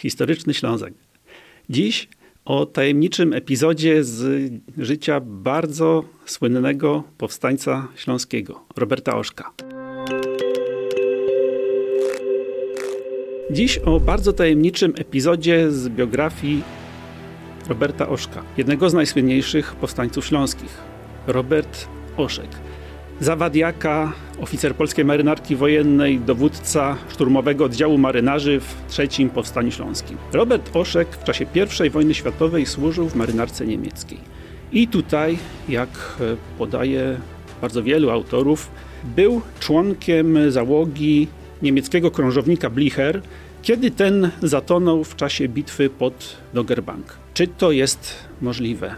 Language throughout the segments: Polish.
Historyczny Ślązak. Dziś o tajemniczym epizodzie z życia bardzo słynnego powstańca śląskiego, Roberta Oszka. Dziś o bardzo tajemniczym epizodzie z biografii Roberta Oszka, jednego z najsłynniejszych powstańców śląskich. Robert Oszek zawadiaka, oficer polskiej marynarki wojennej, dowódca szturmowego oddziału marynarzy w trzecim Powstaniu Śląskim. Robert Oszek w czasie I wojny światowej służył w marynarce niemieckiej. I tutaj, jak podaje bardzo wielu autorów, był członkiem załogi niemieckiego krążownika Blicher, kiedy ten zatonął w czasie bitwy pod Doggerbank. Czy to jest możliwe?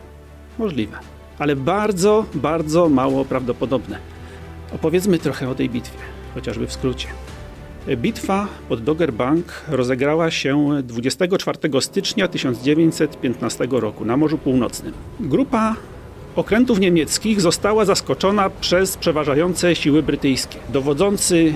Możliwe ale bardzo, bardzo mało prawdopodobne. Opowiedzmy trochę o tej bitwie, chociażby w skrócie. Bitwa pod Doggerbank rozegrała się 24 stycznia 1915 roku na Morzu Północnym. Grupa okrętów niemieckich została zaskoczona przez przeważające siły brytyjskie. Dowodzący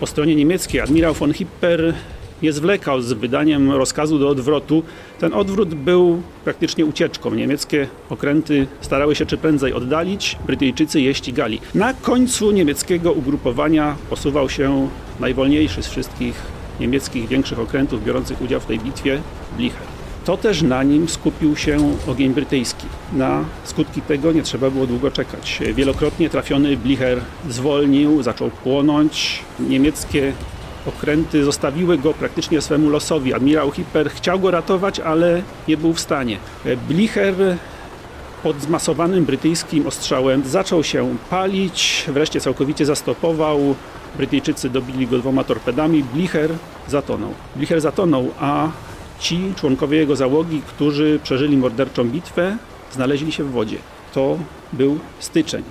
po stronie niemieckiej admirał von Hipper nie zwlekał z wydaniem rozkazu do odwrotu. Ten odwrót był praktycznie ucieczką. Niemieckie okręty starały się czy prędzej oddalić, Brytyjczycy je ścigali. Na końcu niemieckiego ugrupowania posuwał się najwolniejszy z wszystkich niemieckich większych okrętów biorących udział w tej bitwie, Blicher. To też na nim skupił się ogień brytyjski. Na skutki tego nie trzeba było długo czekać. Wielokrotnie trafiony Blicher zwolnił, zaczął płonąć. Niemieckie okręty zostawiły go praktycznie swemu losowi. Admirał Hipper chciał go ratować, ale nie był w stanie. Blicher pod zmasowanym brytyjskim ostrzałem zaczął się palić, wreszcie całkowicie zastopował. Brytyjczycy dobili go dwoma torpedami. Blicher zatonął. Blicher zatonął, a ci członkowie jego załogi, którzy przeżyli morderczą bitwę, znaleźli się w wodzie. To był styczeń.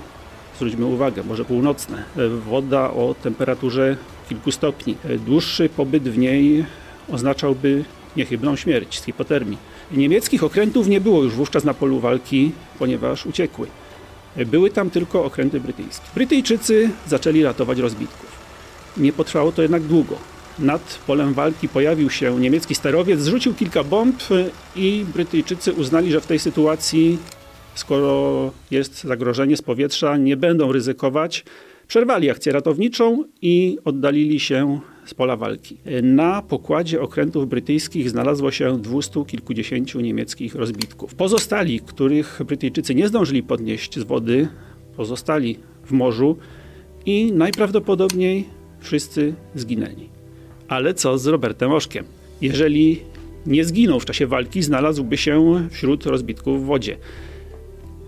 Zwróćmy uwagę, może północne. Woda o temperaturze kilku stopni. Dłuższy pobyt w niej oznaczałby niechybną śmierć z hipotermii. Niemieckich okrętów nie było już wówczas na polu walki, ponieważ uciekły. Były tam tylko okręty brytyjskie. Brytyjczycy zaczęli ratować rozbitków. Nie potrwało to jednak długo. Nad polem walki pojawił się niemiecki sterowiec, zrzucił kilka bomb i Brytyjczycy uznali, że w tej sytuacji, skoro jest zagrożenie z powietrza, nie będą ryzykować, Przerwali akcję ratowniczą i oddalili się z pola walki. Na pokładzie okrętów brytyjskich znalazło się dwustu kilkudziesięciu niemieckich rozbitków. Pozostali, których Brytyjczycy nie zdążyli podnieść z wody, pozostali w morzu i najprawdopodobniej wszyscy zginęli. Ale co z Robertem Oszkiem? Jeżeli nie zginął w czasie walki, znalazłby się wśród rozbitków w wodzie.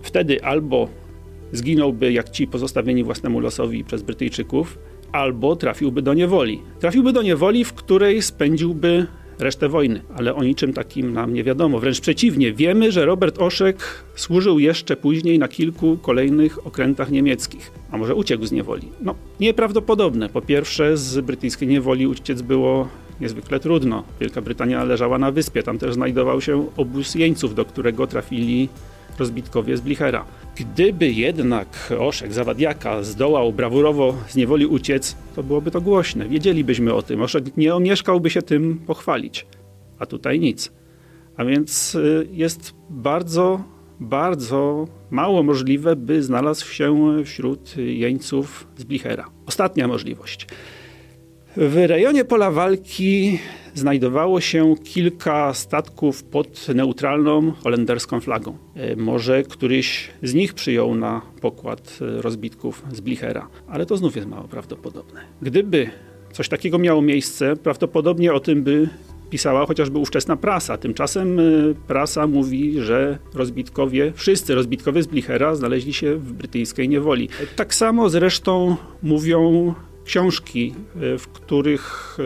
Wtedy albo zginąłby jak ci pozostawieni własnemu losowi przez Brytyjczyków, albo trafiłby do niewoli. Trafiłby do niewoli, w której spędziłby resztę wojny, ale o niczym takim nam nie wiadomo. Wręcz przeciwnie, wiemy, że Robert Oszek służył jeszcze później na kilku kolejnych okrętach niemieckich, a może uciekł z niewoli. No, nieprawdopodobne. Po pierwsze, z brytyjskiej niewoli uciec było niezwykle trudno. Wielka Brytania leżała na wyspie, tam też znajdował się obóz jeńców, do którego trafili rozbitkowie z Blichera. Gdyby jednak Oszek Zawadiaka zdołał brawurowo z niewoli uciec, to byłoby to głośne. Wiedzielibyśmy o tym. Oszek nie omieszkałby się tym pochwalić. A tutaj nic. A więc y, jest bardzo, bardzo mało możliwe, by znalazł się wśród jeńców z Blichera. Ostatnia możliwość. W rejonie pola walki znajdowało się kilka statków pod neutralną holenderską flagą. E, może któryś z nich przyjął na pokład e, rozbitków z Blichera, ale to znów jest mało prawdopodobne. Gdyby coś takiego miało miejsce, prawdopodobnie o tym by pisała chociażby ówczesna prasa. Tymczasem e, prasa mówi, że rozbitkowie, wszyscy rozbitkowie z Blichera znaleźli się w brytyjskiej niewoli. Tak samo zresztą mówią książki, e, w których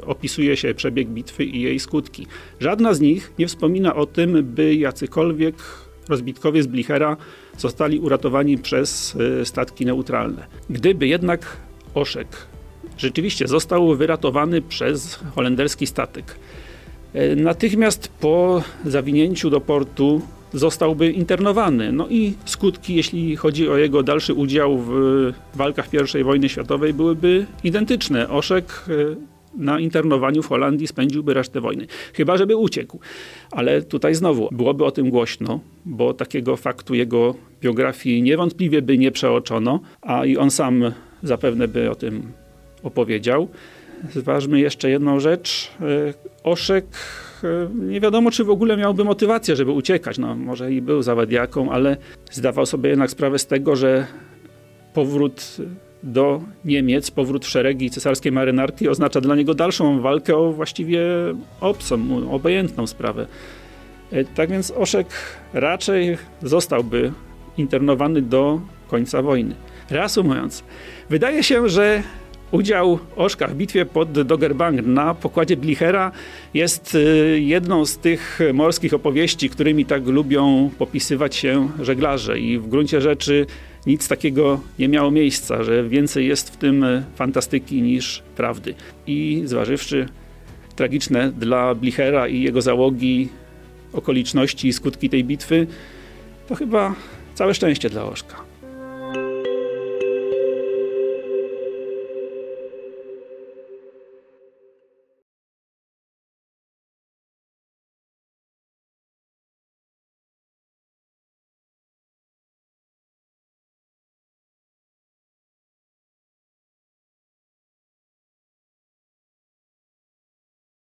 e, opisuje się przebieg bitwy i jej skutki. Żadna z nich nie wspomina o tym, by jacykolwiek rozbitkowie z Blichera zostali uratowani przez e, statki neutralne. Gdyby jednak Oszek rzeczywiście został wyratowany przez holenderski statek, natychmiast po zawinięciu do portu zostałby internowany. No i skutki, jeśli chodzi o jego dalszy udział w walkach I wojny światowej, byłyby identyczne. Oszek e, na internowaniu w Holandii spędziłby resztę wojny. Chyba, żeby uciekł. Ale tutaj znowu byłoby o tym głośno, bo takiego faktu jego biografii niewątpliwie by nie przeoczono, a i on sam zapewne by o tym opowiedział. Zważmy jeszcze jedną rzecz. E, Oszek nie wiadomo, czy w ogóle miałby motywację, żeby uciekać. No, może i był zawadiaką, ale zdawał sobie jednak sprawę z tego, że powrót do Niemiec, powrót w szeregi cesarskiej marynarki oznacza dla niego dalszą walkę o właściwie obcą, obojętną sprawę. E, tak więc Oszek raczej zostałby internowany do końca wojny. Reasumując, wydaje się, że Udział Oszka w bitwie pod Doggerbank na pokładzie Blichera jest y, jedną z tych morskich opowieści, którymi tak lubią popisywać się żeglarze i w gruncie rzeczy nic takiego nie miało miejsca, że więcej jest w tym fantastyki niż prawdy. I zważywszy tragiczne dla Blichera i jego załogi okoliczności i skutki tej bitwy, to chyba całe szczęście dla Oszka.